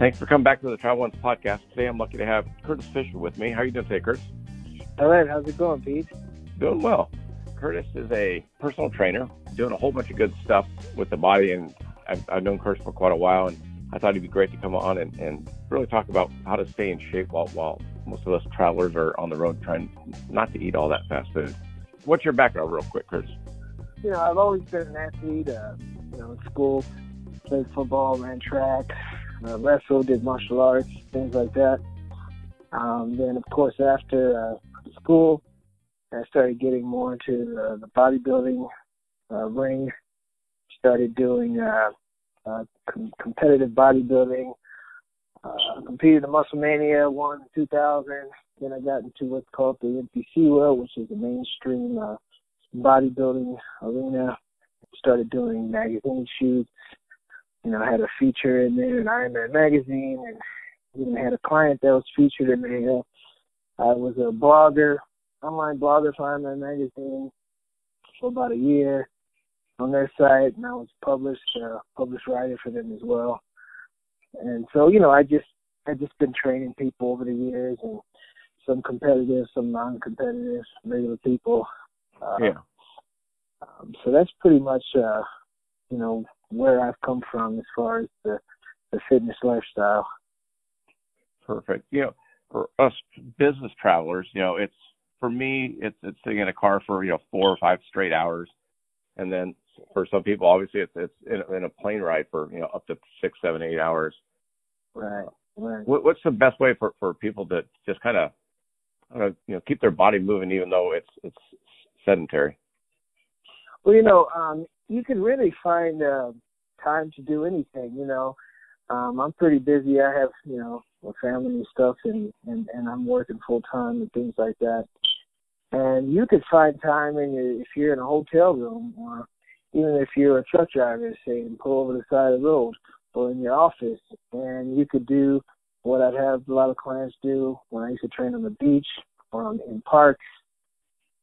Thanks for coming back to the Travel Once podcast. Today I'm lucky to have Curtis Fisher with me. How are you doing today, Curtis? All right. How's it going, Pete? Doing well. Curtis is a personal trainer doing a whole bunch of good stuff with the body, and I've, I've known Curtis for quite a while, and I thought it'd be great to come on and, and really talk about how to stay in shape while, while most of us travelers are on the road trying not to eat all that fast food. What's your background, real quick, Curtis? You know, I've always been an athlete. Uh, you know, in school, played football, ran track, uh, wrestled, did martial arts, things like that. Um, then, of course, after uh, school, I started getting more into uh, the bodybuilding uh, ring. Started doing uh, uh, com- competitive bodybuilding. Uh, competed in Musclemania, won in 2000. Then I got into what's called the NPC world, which is the mainstream uh, bodybuilding arena. Started doing magazine shoots. You know, I had a feature in there in Ironman magazine, and even had a client that was featured in there. I was a blogger, online blogger for Ironman magazine for about a year on their site, and I was published uh, published writer for them as well. And so, you know, I just I just been training people over the years, and some competitive, some non-competitive, regular people. Uh, yeah. Um, so that's pretty much, uh, you know, where I've come from as far as the the fitness lifestyle. Perfect. You know, for us business travelers, you know, it's for me, it's it's sitting in a car for you know four or five straight hours, and then for some people, obviously, it's it's in, in a plane ride for you know up to six, seven, eight hours. Right. Right. What, what's the best way for for people to just kind of you know keep their body moving even though it's it's sedentary? Well, you know, um, you can really find uh, time to do anything. You know, um, I'm pretty busy. I have you know a family and stuff, and and and I'm working full time and things like that. And you could find time in your if you're in a hotel room or even if you're a truck driver, say, and pull over the side of the road or in your office, and you could do what I'd have a lot of clients do when I used to train on the beach or in parks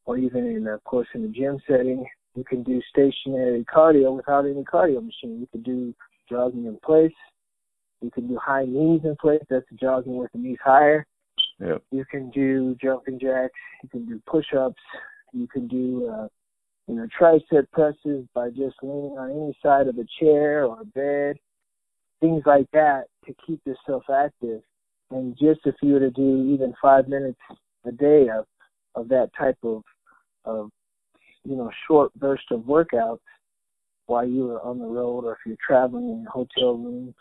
or even in, of course, in the gym setting. You can do stationary cardio without any cardio machine. You could do jogging in place. You can do high knees in place. That's jogging with the knees higher. Yep. You can do jumping jacks. You can do push-ups. You can do uh, you know, tricep presses by just leaning on any side of a chair or a bed, things like that to keep yourself active. And just if you were to do even five minutes a day of of that type of of you know short burst of workouts while you are on the road or if you're traveling in a hotel room,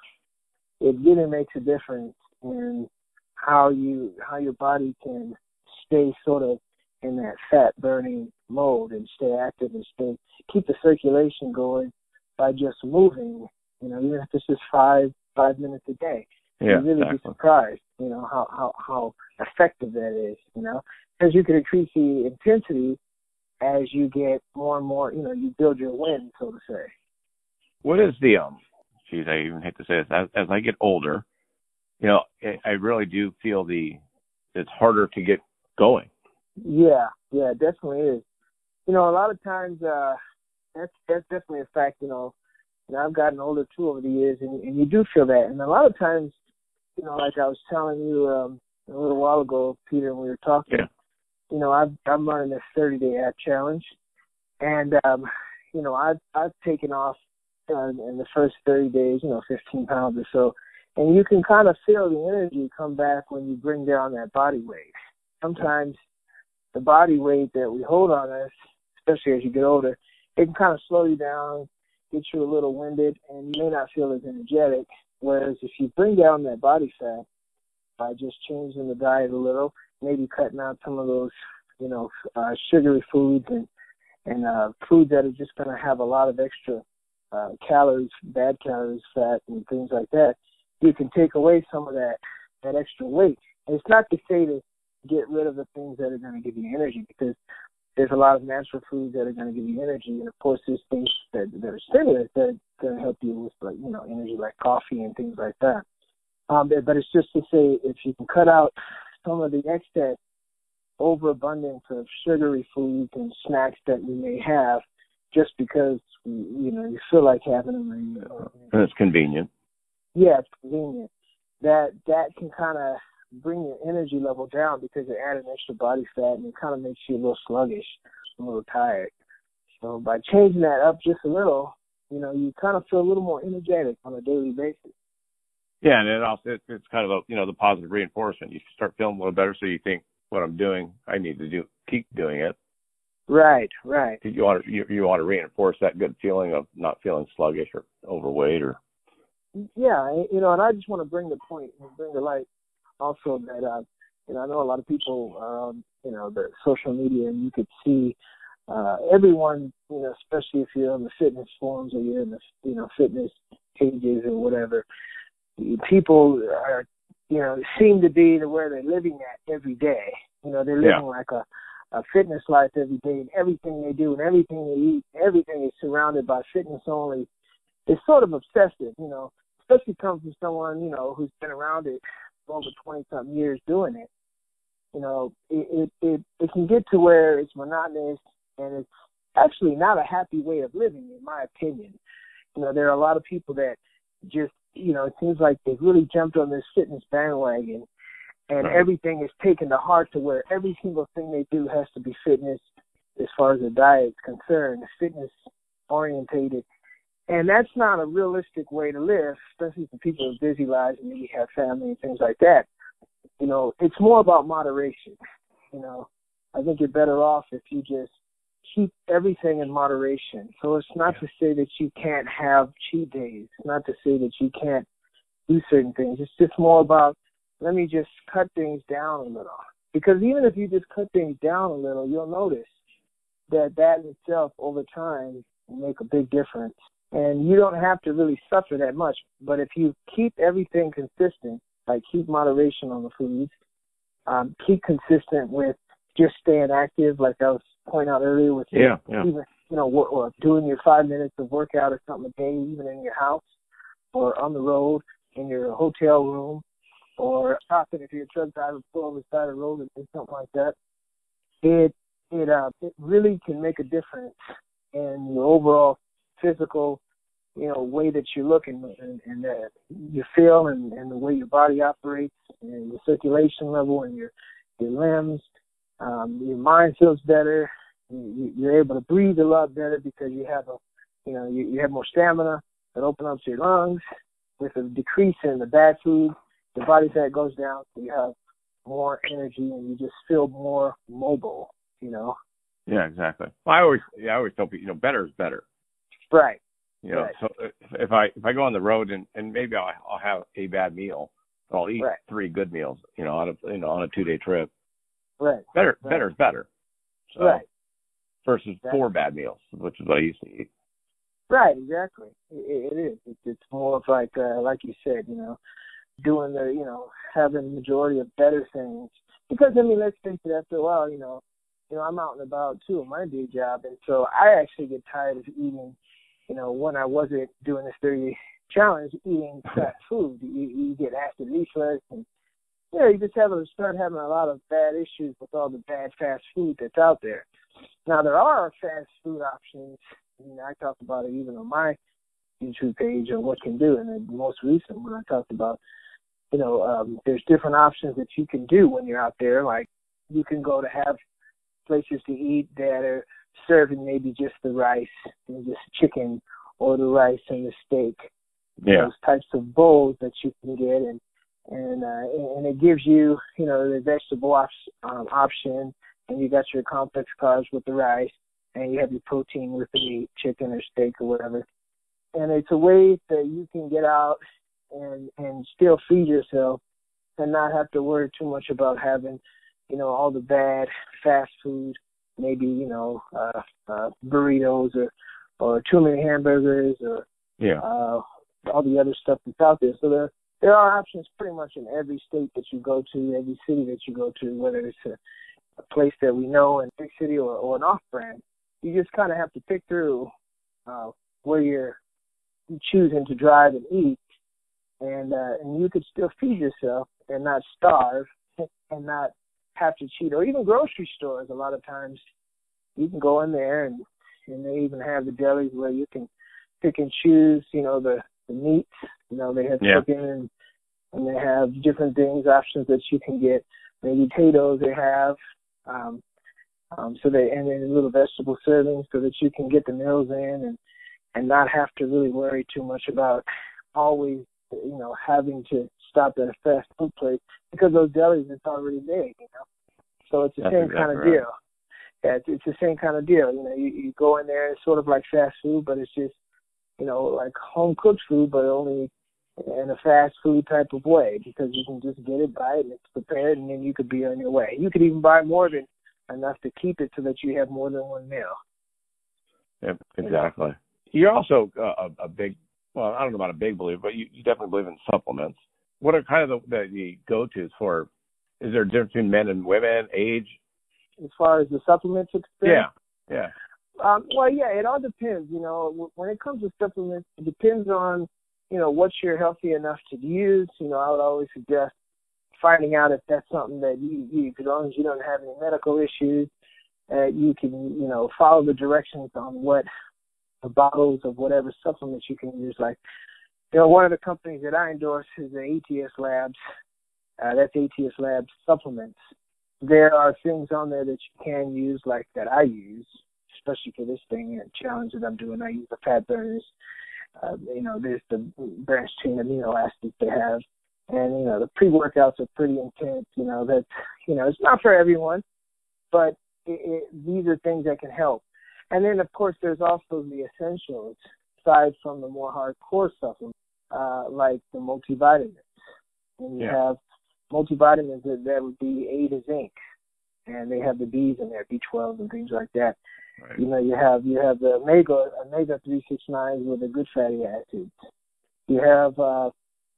it really makes a difference in how you how your body can stay sort of in that fat burning mode and stay active and stay keep the circulation going by just moving. You know, even if it's just five five minutes a day. Yeah, you really exactly. be surprised, you know, how how how effective that is. You know, because you can increase the intensity as you get more and more. You know, you build your wind, so to say. What is the um? Geez, I even hate to say this. As, as I get older, you know, I, I really do feel the it's harder to get going. Yeah, yeah, it definitely is. You know, a lot of times uh that's that's definitely a fact, you know. And I've gotten older too over the years and, and you do feel that. And a lot of times, you know, like I was telling you um a little while ago, Peter, when we were talking, Yeah. You know, I've I'm running this thirty day ab challenge and um, you know, I've I've taken off uh, in the first thirty days, you know, fifteen pounds or so. And you can kind of feel the energy come back when you bring down that body weight. Sometimes the body weight that we hold on us, especially as you get older, it can kind of slow you down, get you a little winded, and you may not feel as energetic. Whereas if you bring down that body fat by just changing the diet a little, maybe cutting out some of those, you know, uh, sugary foods and and uh, foods that are just going to have a lot of extra uh, calories, bad calories, fat, and things like that, you can take away some of that that extra weight. And it's not to say to get rid of the things that are going to give you energy because there's a lot of natural foods that are going to give you energy, and of course there's things that that are stimulants that to help you with like you know energy like coffee and things like that. Um, but, it's just to say if you can cut out some of the excess overabundance of sugary foods and snacks that you may have just because you know you feel like having them. And, And it's convenient. yeah, it's convenient. that that can kind of bring your energy level down because you're adding extra body fat and it kind of makes you a little sluggish, a little tired. So by changing that up just a little, you know, you kind of feel a little more energetic on a daily basis. Yeah, and it also it, it's kind of a you know the positive reinforcement. You start feeling a little better, so you think what I'm doing, I need to do keep doing it. Right, right. You want to you, you want to reinforce that good feeling of not feeling sluggish or overweight or. Yeah, you know, and I just want to bring the point and bring the light also that uh, you know I know a lot of people on you know the social media and you could see uh, everyone you know especially if you're on the fitness forums or you're in the you know fitness pages or whatever people are you know seem to be the where they're living at every day you know they're living yeah. like a a fitness life every day and everything they do and everything they eat everything is surrounded by fitness only it's sort of obsessive you know especially comes from someone you know who's been around it for over 20 something years doing it, you know, it, it, it, it can get to where it's monotonous and it's actually not a happy way of living, in my opinion. You know, there are a lot of people that just, you know, it seems like they've really jumped on this fitness bandwagon and everything is taken to heart to where every single thing they do has to be fitness as far as the diet is concerned, fitness orientated. And that's not a realistic way to live, especially for people with busy lives and maybe have family and things like that. You know, it's more about moderation. You know, I think you're better off if you just keep everything in moderation. So it's not yeah. to say that you can't have cheat days. It's not to say that you can't do certain things. It's just more about let me just cut things down a little. Because even if you just cut things down a little, you'll notice that that in itself over time will make a big difference and you don't have to really suffer that much. But if you keep everything consistent, like keep moderation on the foods, um, keep consistent with just staying active, like I was pointing out earlier with yeah, yeah. even you know or, or doing your five minutes of workout or something a day, even in your house or on the road in your hotel room or stopping if you're a truck driver, pull over the side of the road and do something like that. It it uh it really can make a difference in your overall physical, you know, way that you look and, and, and uh, you feel and, and the way your body operates and your circulation level and your your limbs. Um, your mind feels better. You, you're able to breathe a lot better because you have a, you know, you, you have more stamina that opens up your lungs. With a decrease in the bad food, the body fat goes down, so you have more energy and you just feel more mobile. You know. Yeah, exactly. Well, I always, yeah, I always tell people, you know, better is better. Right. You know, right. so if I if I go on the road and and maybe I'll I'll have a bad meal, I'll eat right. three good meals. You know, on a you know on a two day trip. Right. Better right. better is better. So, right. Versus exactly. four bad meals, which is what I used to eat. Right. Exactly. it, it is. It's, it's more of like uh, like you said, you know, doing the you know having the majority of better things. Because I mean, let's face it. After a while, you know, you know, I'm out and about too in my day job, and so I actually get tired of eating you know, when I wasn't doing this 30 challenge, eating fast food, you, you get acid reflux and know, you just have to start having a lot of bad issues with all the bad fast food that's out there. Now there are fast food options. I mean, I talked about it even on my YouTube page on what can do, and the most recent one I talked about, you know, um, there's different options that you can do when you're out there. Like you can go to have places to eat that are serving maybe just the rice and just chicken or the rice and the steak. Yeah. Those types of bowls that you can get and and uh, and it gives you you know the vegetable op- um, option and you got your complex carbs with the rice and you have your protein with the meat, chicken or steak or whatever. And it's a way that you can get out and and still feed yourself and not have to worry too much about having, you know, all the bad fast food maybe you know uh, uh, burritos or or too many hamburgers or yeah uh, all the other stuff that's out there. So there there are options pretty much in every state that you go to, every city that you go to, whether it's a, a place that we know in big city or, or an off brand. You just kind of have to pick through uh, where you're choosing to drive and eat, and uh, and you could still feed yourself and not starve and not have to cheat, or even grocery stores. A lot of times, you can go in there and and they even have the delis where you can pick and choose. You know the the meats. You know they have yeah. chicken and and they have different things, options that you can get. Maybe potatoes they have, um, um, so they and then little vegetable servings so that you can get the meals in and and not have to really worry too much about always you know having to stop at a fast food place because those delis it's already made, you know. So it's the That's same exactly kind of right. deal. Yeah, it's, it's the same kind of deal. You know, you, you go in there, it's sort of like fast food, but it's just, you know, like home cooked food, but only in a fast food type of way because you can just get it, buy it, and it's prepared, and then you could be on your way. You could even buy more than enough to keep it so that you have more than one meal. Yep, exactly. You're also uh, a, a big, well, I don't know about a big believer, but you, you definitely believe in supplements. What are kind of the, the, the go-tos for? Is there a difference between men and women, age? As far as the supplements are Yeah, yeah, Um, well, yeah, it all depends. You know, when it comes to supplements, it depends on, you know, what you're healthy enough to use. You know, I would always suggest finding out if that's something that you use, as long as you don't have any medical issues. Uh, you can, you know, follow the directions on what the bottles of whatever supplements you can use. Like, you know, one of the companies that I endorse is the ATS Labs. Uh, that's ATS Labs supplements. There are things on there that you can use, like that I use, especially for this thing and challenge that I'm doing. I use the fat burners. Uh, you know, there's the branched chain amino acids they have, and you know the pre-workouts are pretty intense. You know that you know it's not for everyone, but it, it, these are things that can help. And then of course there's also the essentials, aside from the more hardcore supplements, uh, like the multivitamins. And you Yeah. have multivitamins that, that would be A to zinc, and they have the B's in there, B12 and things like that. Right. You know, you have you have the omega omega three with the good fatty acids. You have uh,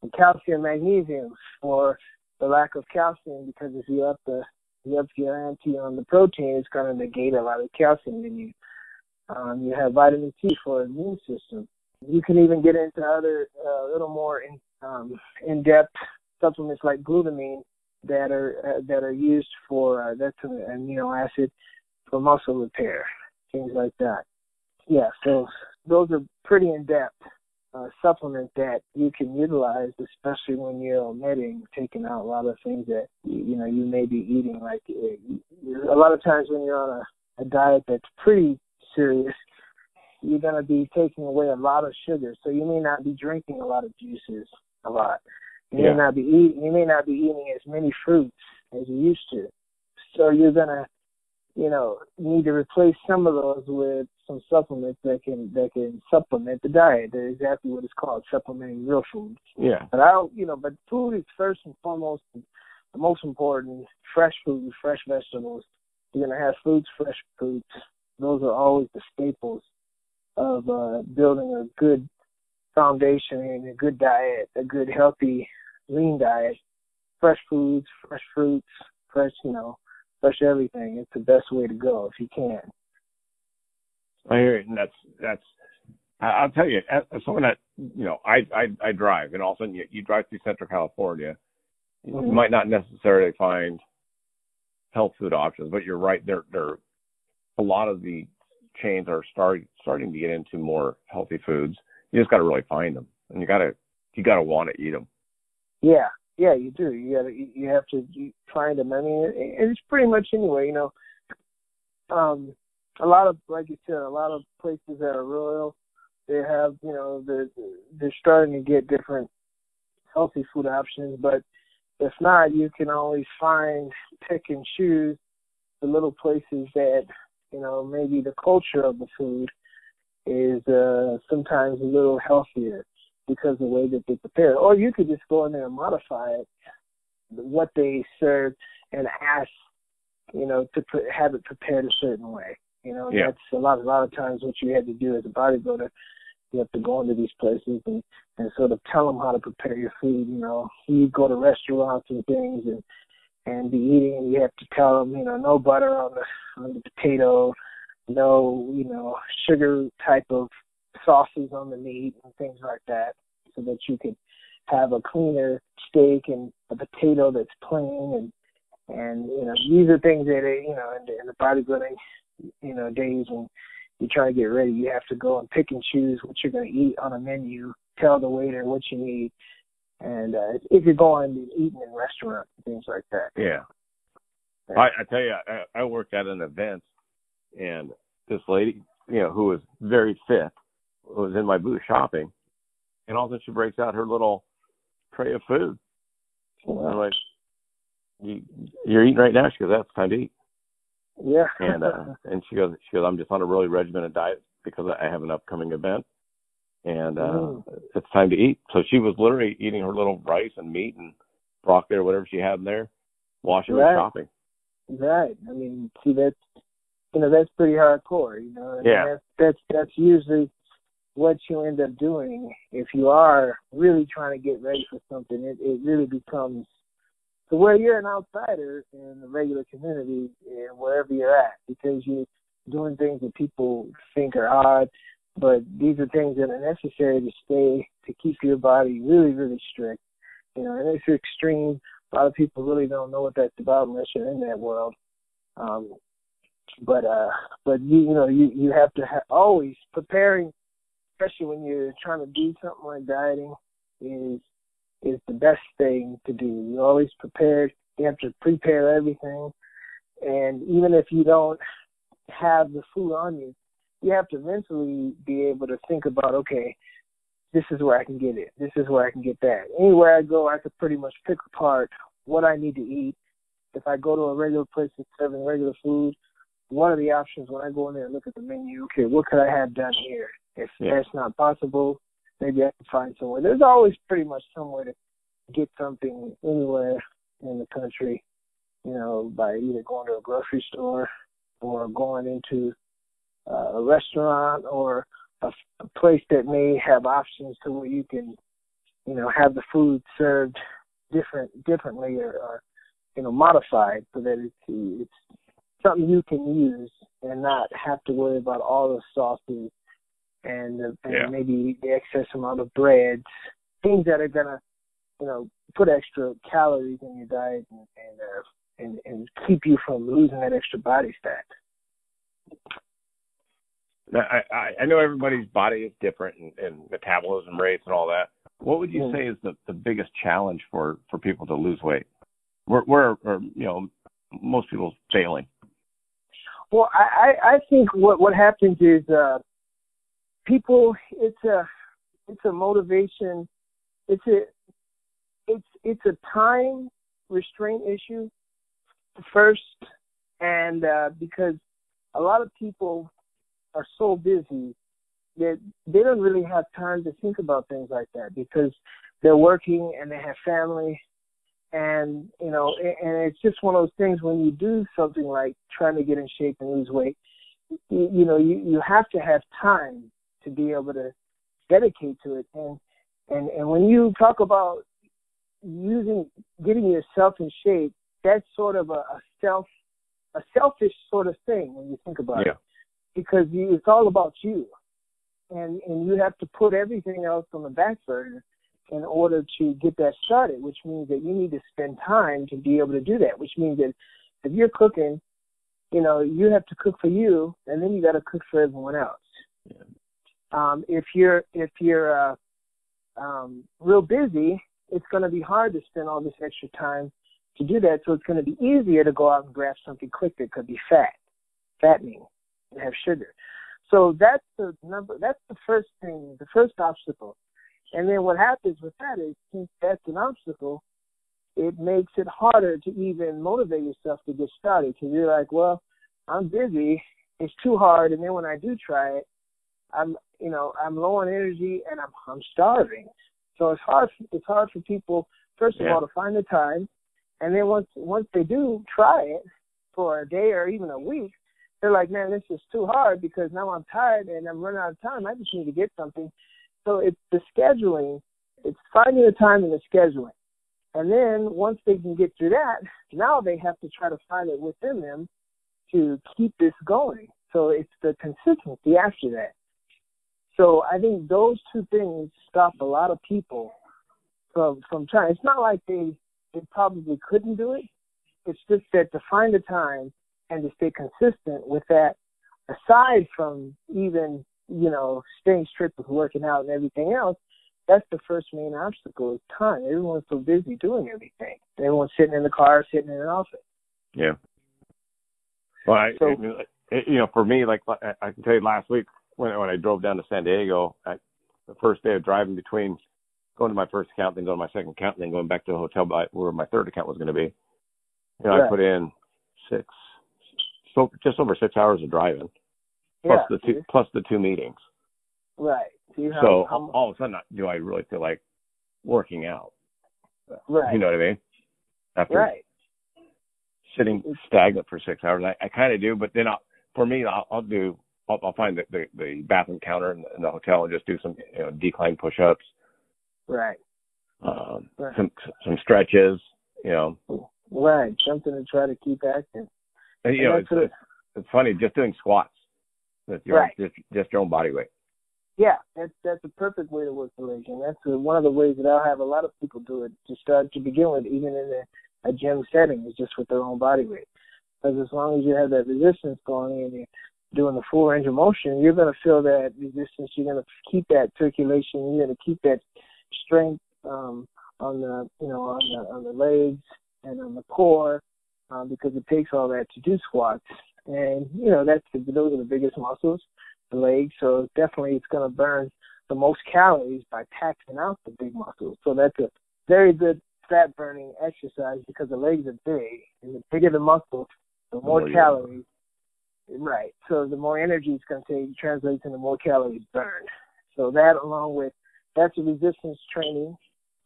the calcium magnesium for the lack of calcium because if you up the you up your ante on the protein, it's going to negate a lot of calcium in you. Um, you have vitamin C for immune system. You can even get into other uh, little more in, um, in-depth supplements like glutamine that are uh, that are used for uh, that's an amino acid for muscle repair, things like that. Yeah, so those are pretty in-depth uh, supplement that you can utilize, especially when you're omitting, taking out a lot of things that you, you know you may be eating. Like uh, a lot of times when you're on a, a diet that's pretty serious, you're going to be taking away a lot of sugar, so you may not be drinking a lot of juices a lot. You Yeah. may not be eating. You may not be eating as many fruits as you used to. So you're gonna, you know, you need to replace some of those with some supplements that can that can supplement the diet. That's exactly what it's called, supplementing real foods. Yeah, But I, don't- you know, but food is first and foremost the most important. Fresh food, fresh vegetables. You're gonna have fruits, fresh fruits. Those are always the staples of uh, building a good foundation and a good diet, a good healthy, lean diet. Fresh foods, fresh fruits, fresh, you know, fresh everything. It's the best way to go if you can. I hear it, and that's that's. I- I'll tell you, as someone that you know, I I, I drive, and all of a sudden you, you drive through Central California, you Mhm. might not necessarily find health food options, but you're right. There, there, a lot of the chains are starting starting to get into more healthy foods. You just got to really find them, and you got to you got to want to eat them. Yeah, yeah, you do. You gotta, you have to find them. I mean, it's pretty much anyway. You know, um, a lot of like you said, a lot of places that are rural, they have you know they're they're starting to get different healthy food options. But if not, you can always find pick and choose the little places that you know maybe the culture of the food is uh sometimes a little healthier because of the way that they prepare it. Or you could just go in there and modify it, what they serve, and ask, you know, to put, have it prepared a certain way. You know, Yeah. that's a lot. A lot of times, what you had to do as a bodybuilder, you have to go into these places and and sort of tell them how to prepare your food. You know, you go to restaurants and things and and be eating, and you have to tell them, you know, no butter on the on the potato, no, you know, sugar type of sauces on the meat and things like that, so that you could have a cleaner steak and a potato that's plain and and you know these are things that you know in the, in the bodybuilding you know days when you try to get ready, you have to go and pick and choose what you're going to eat on a menu. Tell the waiter what you need, and uh, if you're going and eating in restaurants and things like that. Yeah. I, I tell you, I, I worked at an event, and this lady, you know, who was very fit, was in my booth shopping, and all of a sudden she breaks out her little tray of food. Wow. I'm like, you, "You're eating right now?" She goes, "That's time to eat." Yeah. and uh, and she goes, "She goes, I'm just on a really regimented diet because I have an upcoming event, and uh mm. it's time to eat." So she was literally eating her little rice and meat and broccoli or whatever she had in there, while she right. was shopping. Right. I mean, see, that's you know that's pretty hardcore. You know, yeah. That's that's that's usually what you end up doing if you are really trying to get ready for something. It it really becomes to where you're an outsider in the regular community and wherever you're at because you're doing things that people think are odd, but these are things that are necessary to stay to keep your body really really strict. You know, and it's extreme a lot of people really don't know what that's about unless you're in that world. Um, but uh, but you you know you you have to ha- always preparing, especially when you're trying to do something like dieting, is is the best thing to do. You're always prepared. You have to prepare everything, and even if you don't have the food on you, you have to mentally be able to think about okay, this is where I can get it. This is where I can get that. Anywhere I go, I could pretty much pick apart what I need to eat. If I go to a regular place that's serving regular food, one of the options when I go in there and look at the menu, okay, what could I have done here? If yeah. that's not possible, maybe I can find somewhere. There's always pretty much somewhere to get something anywhere in the country, you know, by either going to a grocery store or going into uh, a restaurant or a, a place that may have options to where you can, you know, have the food served different differently or, or you know modified so that it's it's something you can use and not have to worry about all the sauces and, the, and yeah. maybe the excess amount of breads, things that are gonna you know put extra calories in your diet and and, uh, and, and keep you from losing that extra body fat. I, I, I know everybody's body is different and, and metabolism rates and all that. What would you mm. say is the, the biggest challenge for, for people to lose weight? Where, where are, you know, most people failing? Well, I, I think what, what happens is, uh, people, it's a, it's a motivation. It's a, it's, it's a time restraint issue first. And, uh, because a lot of people are so busy that they don't really have time to think about things like that because they're working and they have family and you know and it's just one of those things when you do something like trying to get in shape and lose weight you, you know you you have to have time to be able to dedicate to it and and and when you talk about using getting yourself in shape that's sort of a, a self a selfish sort of thing when you think about yeah. it because you, it's all about you and and you have to put everything else on the back burner in order to get that started, which means that you need to spend time to be able to do that, which means that if you're cooking, you know, you have to cook for you and then you got to cook for everyone else. Yeah. Um, if you're, if you're, uh, um, real busy, it's going to be hard to spend all this extra time to do that. So it's going to be easier to go out and grab something quick that could be fat, fattening, and have sugar. So that's the number. That's the first thing, the first obstacle. And then what happens with that is, since that's an obstacle, it makes it harder to even motivate yourself to get started. Because you're like, well, I'm busy. It's too hard. And then when I do try it, I'm, you know, I'm low on energy and I'm, I'm starving. So it's hard. It's hard for people, first of yeah. all, to find the time, and then once once they do try it for a day or even a week, they're like, man, this is too hard because now I'm tired and I'm running out of time. I just need to get something. So it's the scheduling, it's finding the time and the scheduling. And then once they can get through that, now they have to try to find it within them to keep this going. So it's the consistency after that. So I think those two things stop a lot of people from from trying. It's not like they they probably couldn't do it. It's just that to find the time and to stay consistent with that, aside from even, you know, staying strict with working out and everything else, that's the first main obstacle is time. Everyone's so busy doing everything. Everyone's sitting in the car, sitting in an office. Yeah. Well, I, So- you know, for me, like I I can tell you, last week when when I drove down to San Diego, I, the first day of driving between going to my first account, then going to my second account, then going back to the hotel by where my third account was going to be. You know, Yeah. I put in six, so just over six hours of driving, plus yeah. the two plus the two meetings. Right. See how, so how, all of a sudden, do I really feel like working out? right. You know what I mean? After right. sitting stagnant for six hours, I, I kind of do. But then I'll, for me, I'll, I'll do. I'll, I'll find the, the the bathroom counter in the, in the hotel and just do some you know decline push-ups, Right. um, Right. some some stretches. You know, Right. Something to try to keep active. and, you And know, it's, it's it's funny just doing squats with your Right. just just your own body weight. Yeah, that's that's a perfect way to work the legs, and that's uh one of the ways that I'll have a lot of people do it to start to begin with, even in a, a gym setting, is just with their own body weight. Because as long as you have that resistance going and you're doing the full range of motion, you're going to feel that resistance. You're going to keep that circulation. You're going to keep that strength um, on the you know on the on the legs and on the core um, because it takes all that to do squats. And you know that's the, those are the biggest muscles the legs. So definitely it's going to burn the most calories by taxing out the big muscles. So that's a very good fat burning exercise because the legs are big and the bigger the muscle, the more more you- calories. Right. So the more energy it's going to take translates into more calories burned. So that along with that's a resistance training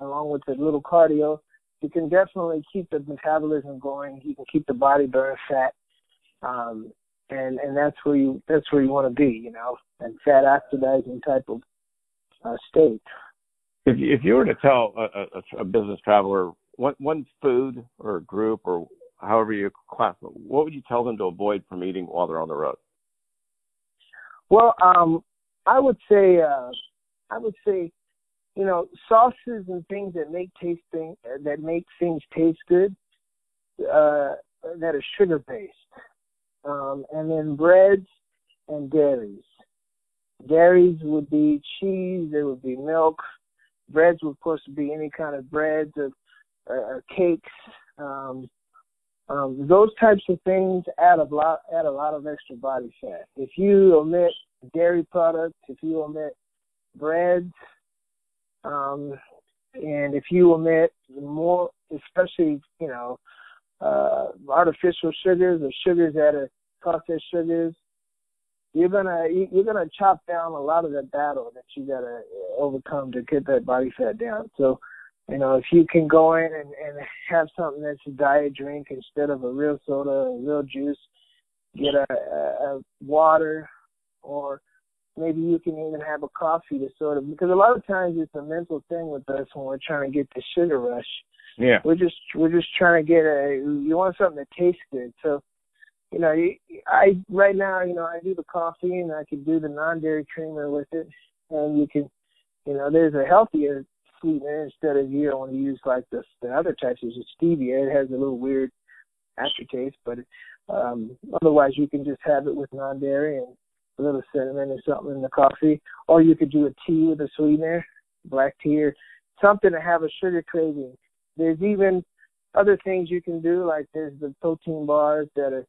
along with a little cardio. You can definitely keep the metabolism going. You can keep the body burn fat. Um, and and that's where you that's where you want to be, you know, and fat oxidizing type of uh, state. If if you were to tell a, a, a business traveler one one food or group or however you class, it, what would you tell them to avoid from eating while they're on the road? Well, um, I would say uh, I would say, you know, sauces and things that make tasting that make things taste good, uh, that are sugar based, um, and then breads and dairies. Dairies would be cheese. There would be milk. Breads would, of course, be any kind of breads or, or, or cakes. Um, um, those types of things add a lot add a lot of extra body fat. If you omit dairy products, if you omit breads, um, and if you omit more, especially you know, uh, artificial sugars or sugars that are processed sugars, you're gonna you're gonna chop down a lot of that battle that you gotta overcome to get that body fat down. So, you know, if you can go in and, and have something that's a diet drink instead of a real soda, a real juice, get a, a, a water, or maybe you can even have a coffee to sort of because a lot of times it's a mental thing with us when we're trying to get the sugar rush. Yeah. We're just we're just trying to get a you want something that tastes good. So, you know, you- I right now, you know, I do the coffee and I can do the non-dairy creamer with it, and you can, you know, there's a healthier sweetener instead of you don't want to use like the the other types of stevia. It has a little weird aftertaste, but um otherwise you can just have it with non-dairy and a little cinnamon or something in the coffee, or you could do a tea with a sweetener, black tea or something to have a sugar craving. There's even other things you can do, like there's the protein bars that are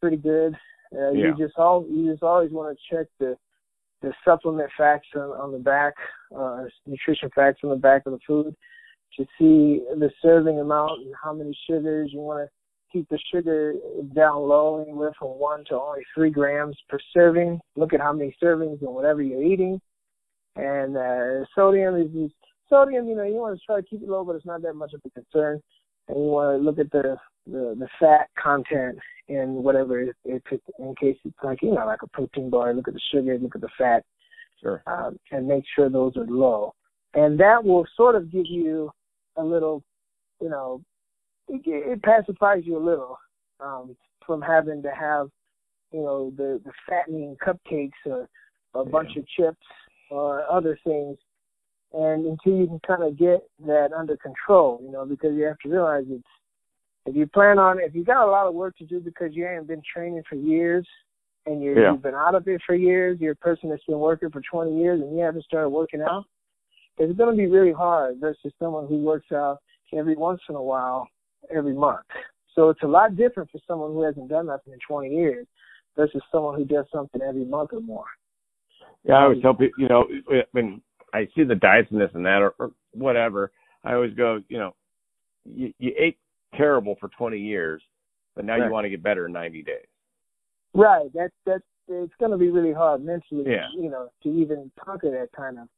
pretty good. Uh, Yeah. You just all you just always want to check the the supplement facts on, on the back, uh, nutrition facts on the back of the food to see the serving amount and how many sugars you want to keep the sugar down low, anywhere from one to only three grams per serving. Look at how many servings and whatever you're eating. And uh, sodium is is- sodium. You know, you want to try to keep it low, but it's not that much of a concern. And you want to look at the the, the fat content in whatever it, it in case it's like you know like a protein bar. Look at the sugar, look at the fat, Sure. um, and make sure those are low. And that will sort of give you a little, you know, it, it pacifies you a little um, from having to have, you know, the, the fattening cupcakes or a bunch of chips or other things. And until you can kind of get that under control, you know, because you have to realize it's, if you plan on, if you got a lot of work to do because you haven't been training for years and you're, Yeah. you've been out of it for years, you're a person that's been working for 20 years and you haven't started working out, it's going to be really hard versus someone who works out every once in a while, every month. So it's a lot different for someone who hasn't done nothing in 20 years versus someone who does something every month or more. Yeah, I always tell people, you know, when I see the diets and this and that or, or whatever, I always go, you know, you, you ate terrible for 20 years, but now right. you want to get better in 90 days. Right. That's that's it's going to be really hard mentally, yeah. you know, to even conquer that kind of.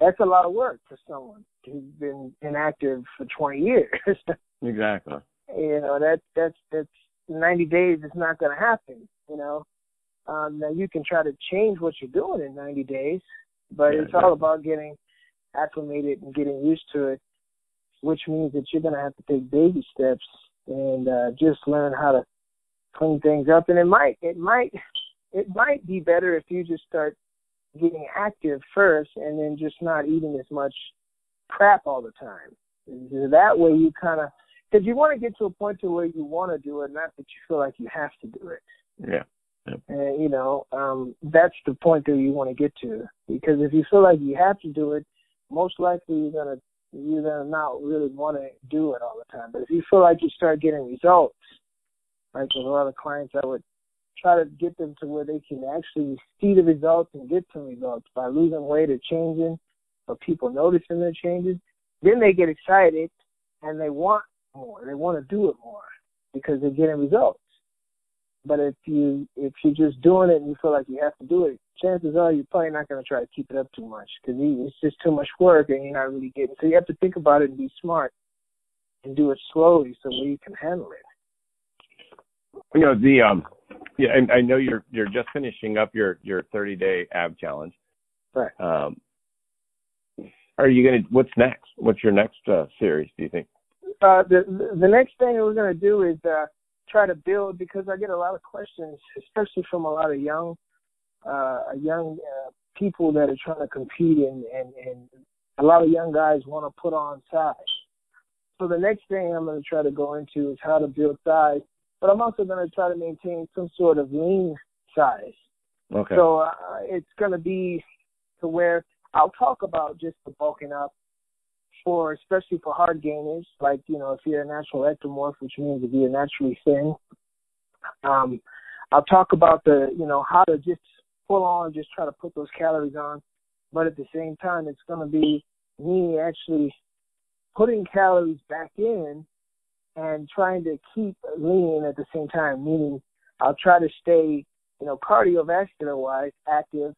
That's a lot of work for someone who's been inactive for 20 years. exactly. You know that that's that's 90 days. It's not going to happen. You know, um, now you can try to change what you're doing in 90 days, but yeah, it's all about getting acclimated and getting used to it, which means that you're going to have to take baby steps and uh, just learn how to clean things up. And it might, it might, it might be better if you just start getting active first and then just not eating as much crap all the time. That way you kind of, because you want to get to a point to where you want to do it, not that you feel like you have to do it. Yeah. Yep. And you know, um, that's the point that you want to get to. Because if you feel like you have to do it, most likely you're gonna you're not really want to do it all the time. But if you feel like you start getting results, like with a lot of clients, I would try to get them to where they can actually see the results and get some results by losing weight or changing, or people noticing their changes. Then they get excited and they want more. They want to do it more because they're getting results. But if you if you're just doing it and you feel like you have to do it, chances are you're probably not going to try to keep it up too much because it's just too much work and you're not really getting. So you have to think about it and be smart and do it slowly so you can handle it. You know the um, yeah, I, I know you're you're just finishing up your your 30 day ab challenge. Right. Um, are you gonna? What's next? What's your next uh, series? Do you think? Uh, the the next thing we're gonna do is uh, try to build because I get a lot of questions, especially from a lot of young, uh, young uh, people that are trying to compete, and, and and a lot of young guys want to put on size. So the next thing I'm going to try to go into is how to build size, but I'm also going to try to maintain some sort of lean size. Okay. So uh, it's going to be to where I'll talk about just the bulking up for especially for hard gainers, like you know if you're a natural ectomorph, which means if you're naturally thin. Um, I'll talk about the you know how to just full on just try to put those calories on, but at the same time it's going to be me actually putting calories back in and trying to keep lean at the same time. Meaning I'll try to stay you know cardiovascular wise active,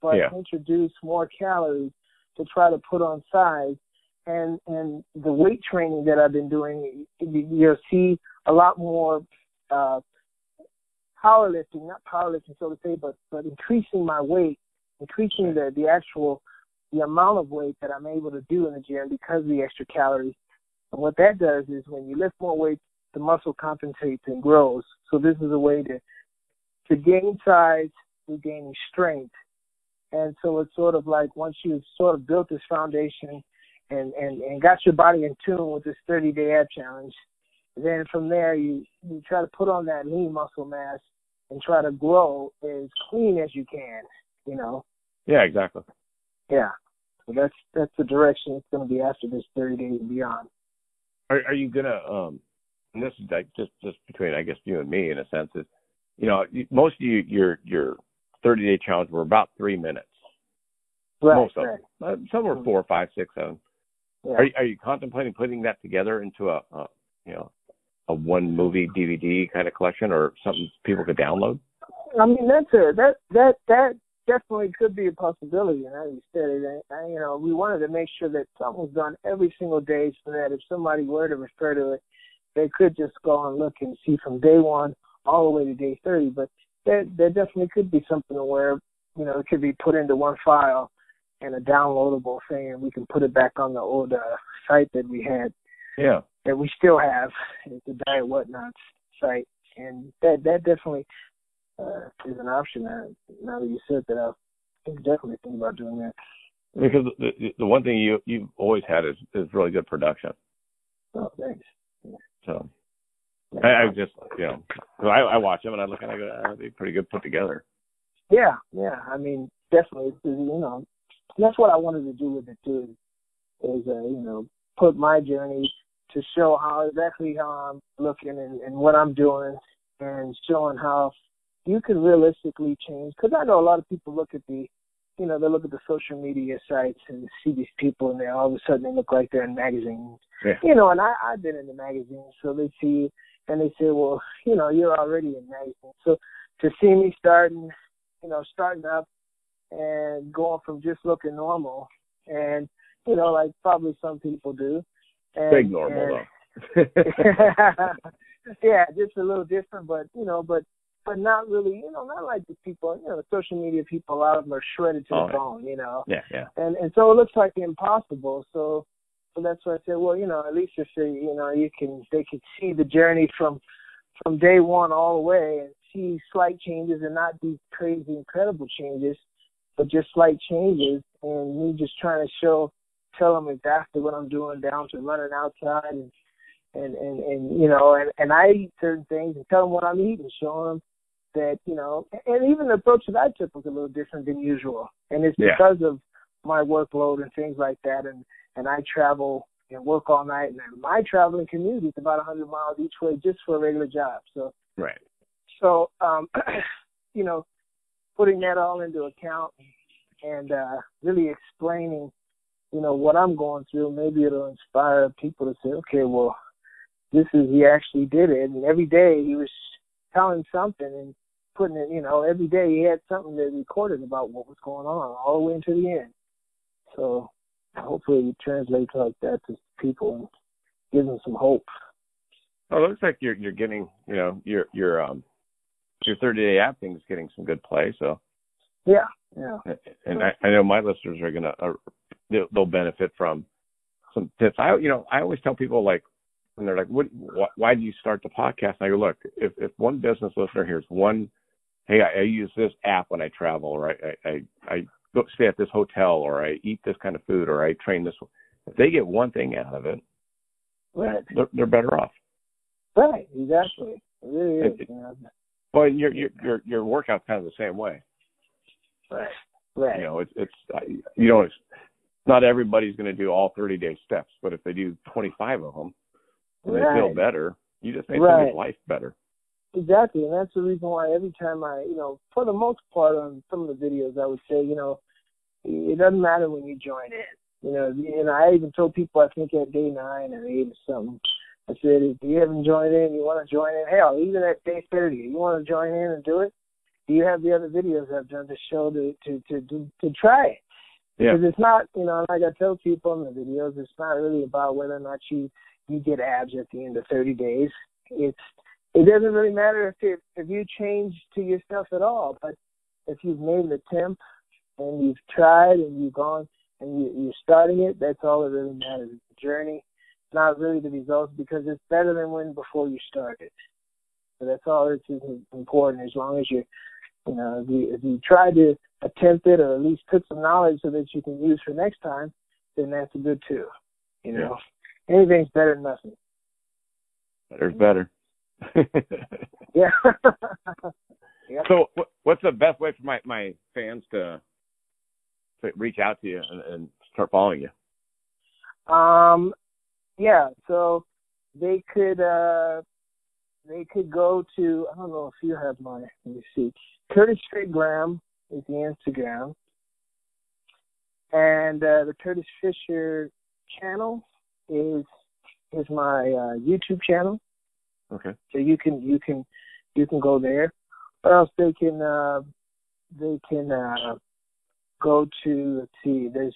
but yeah. introduce more calories to try to put on size and and the weight training that I've been doing, you'll see a lot more uh, powerlifting, not powerlifting so to say, but but increasing my weight, increasing the the actual the amount of weight that I'm able to do in the gym because of the extra calories. And what that does is when you lift more weight, the muscle compensates and grows. So this is a way to to gain size through gaining strength. And so it's sort of like once you've sort of built this foundation and, and, and got your body in tune with this 30 day ab challenge, then from there you, you try to put on that lean muscle mass and try to grow as clean as you can, you know? Yeah, exactly. Yeah. So that's that's the direction it's going to be after this 30 days and beyond. Are, are you gonna? Um, and this is like just just between I guess you and me in a sense is, you know, most of you your your 30 day challenge were about three minutes. Right, most of right. them. Some were four, five, six, seven. Yeah. Are you, are you contemplating putting that together into a, a you know a one movie DVD kind of collection or something people could download? I mean that's a that that that definitely could be a possibility. And as you said, it, I, you know, we wanted to make sure that something was done every single day, so that if somebody were to refer to it, they could just go and look and see from day one all the way to day thirty. But there there definitely could be something where you know it could be put into one file and a downloadable thing, and we can put it back on the old uh, site that we had. Yeah. That we still have. It's the Diet Whatnots site, and that that definitely uh, is an option. Now, now that you said that, I think definitely think about doing that. Because the the one thing you you've always had is is really good production. Oh, thanks. So. I, I just, you know, I, I watch them and I look and I go, oh, they're pretty good put together. Yeah, yeah. I mean, definitely, you know, and that's what I wanted to do with it too. is uh, you know put my journey to show how exactly how I'm looking and, and what I'm doing and showing how you can realistically change. Because I know a lot of people look at the, you know, they look at the social media sites and see these people and they all of a sudden they look like they're in magazines. Yeah. You know, and I, I've been in the magazines, so they see and they say, well, you know, you're already in magazines. So to see me starting, you know, starting up and going from just looking normal and, you know, like probably some people do. And, Big normal and, though. yeah, just a little different, but you know, but but not really, you know, not like the people, you know, the social media people. A lot of them are shredded to Oh, the bone, you know, yeah, yeah. and and so it looks like impossible. So, so that's why I said, well, you know, at least if they, you know, you can they can see the journey from from day one all the way and see slight changes and not these crazy incredible changes, but just slight changes, and me just trying to show tell them exactly what I'm doing down to running outside and and and and you know and and I eat certain things and tell them what I'm eating, showing them that you know and even the approach that I took was a little different than usual, and it's Yeah. because of my workload and things like that, and and I travel and work all night, and my traveling commute is about 100 miles each way just for a regular job, so Right. so um you know putting that all into account and uh really explaining you know what I'm going through. Maybe it'll inspire people to say okay well this is he actually did it. And every day he was telling something and putting it you know every day he had something that recorded about what was going on all the way into the end. So hopefully it translates like that to people and gives them some hope. Oh, it looks like you're you're getting, you know, your your um your 30 day app thing is getting some good play. So, yeah yeah and I, I know my listeners are gonna uh, they'll, they'll benefit from some tips. I you know I always tell people like when they're like, what wh- why do you start the podcast? And I go, look, if if one business listener hears one, hey, I, I use this app when I travel, or I I I, I go stay at this hotel, or I eat this kind of food, or I train this. If they get one thing out of it, right they're, they're better off. right exactly it really is It- Well, your your your your workout's kind of the same way. right right You know, it's it's uh, you don't. Not everybody's going to do all 30 day steps, but if they do 25 of them, and they feel better, you just made Right. somebody's life better. Exactly, and that's the reason why every time I, you know, for the most part on some of the videos, I would say, you know, it doesn't matter when you join in. You know, and I even told people, I think at day nine or eight or something, I said, if you haven't joined in, you want to join in, hell, even at day 30, you want to join in and do it, do you have the other videos I've done to show to, to, to, to, to try it? Yeah. Because it's not, you know, like I tell people in the videos, it's not really about whether or not you you get abs at the end of 30 days. It's it doesn't really matter if it, if you change to yourself at all, but if you've made an attempt and you've tried and you've gone and you, you're starting it, that's all that really matters. It's the journey, not really the results, because it's better than when before you started. So that's all that's important. As long as you, you know, if you if you try to attempt it or at least put some knowledge so that you can use for next time, then that's good too. You know, anything's better than nothing. Better's better. Yeah. yep. so, what's the best way for my my fans to to reach out to you and, and start following you? Um, yeah. So they could uh they could go to I don't know if you have my let me see Curtis Straight Graham is the Instagram, and uh, the Curtis Fisher channel is is my uh, YouTube channel. Okay. So you can you can you can go there, or else they can uh, they can uh, go to let's see. There's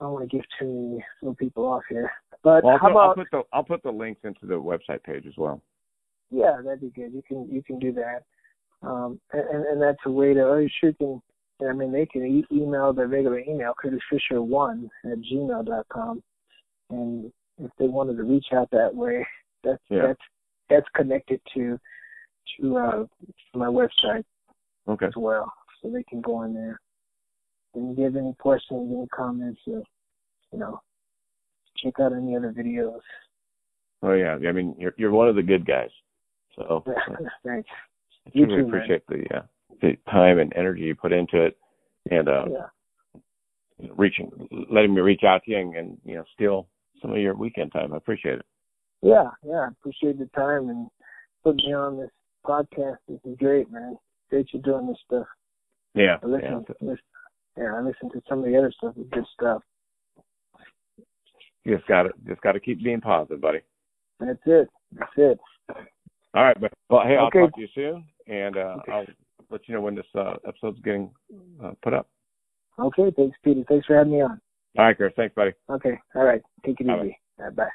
I don't want to give too many people off here, but Well, I'll how put, I'll put the I'll put the links into the website page as well. yeah, that'd be good. You can you can do that, um, and and that's a way to. Or you sure can. I mean, they can e- email their regular email, curtisfisher1 at gmail dot com, and if they wanted to reach out that way, that's Yeah. that's that's connected to to uh, my website Okay. as well, so they can go in there and give any questions, any comments, or, you know, check out any other videos. Oh yeah. I mean, you're you're one of the good guys. So Thanks. I You truly too, man. appreciate the uh, the time and energy you put into it. And uh, Yeah. reaching, letting me reach out to you and, and you know steal some of your weekend time. I appreciate it. Yeah, yeah, I appreciate the time and putting me on this podcast. This is great, man. Great you're doing this stuff. Yeah, I listen, yeah. listen, yeah, I listen to some of the other stuff. It's good stuff. You just got to just got to keep being positive, buddy. That's it. That's it. All right, but well, hey, I'll Okay. talk to you soon, and uh, Okay. I'll let you know when this uh, episode's getting uh, put up. Okay, thanks, Peter. Thanks for having me on. All right, Chris. Thanks, buddy. Okay, all right. Take it Bye-bye. easy. All right, bye.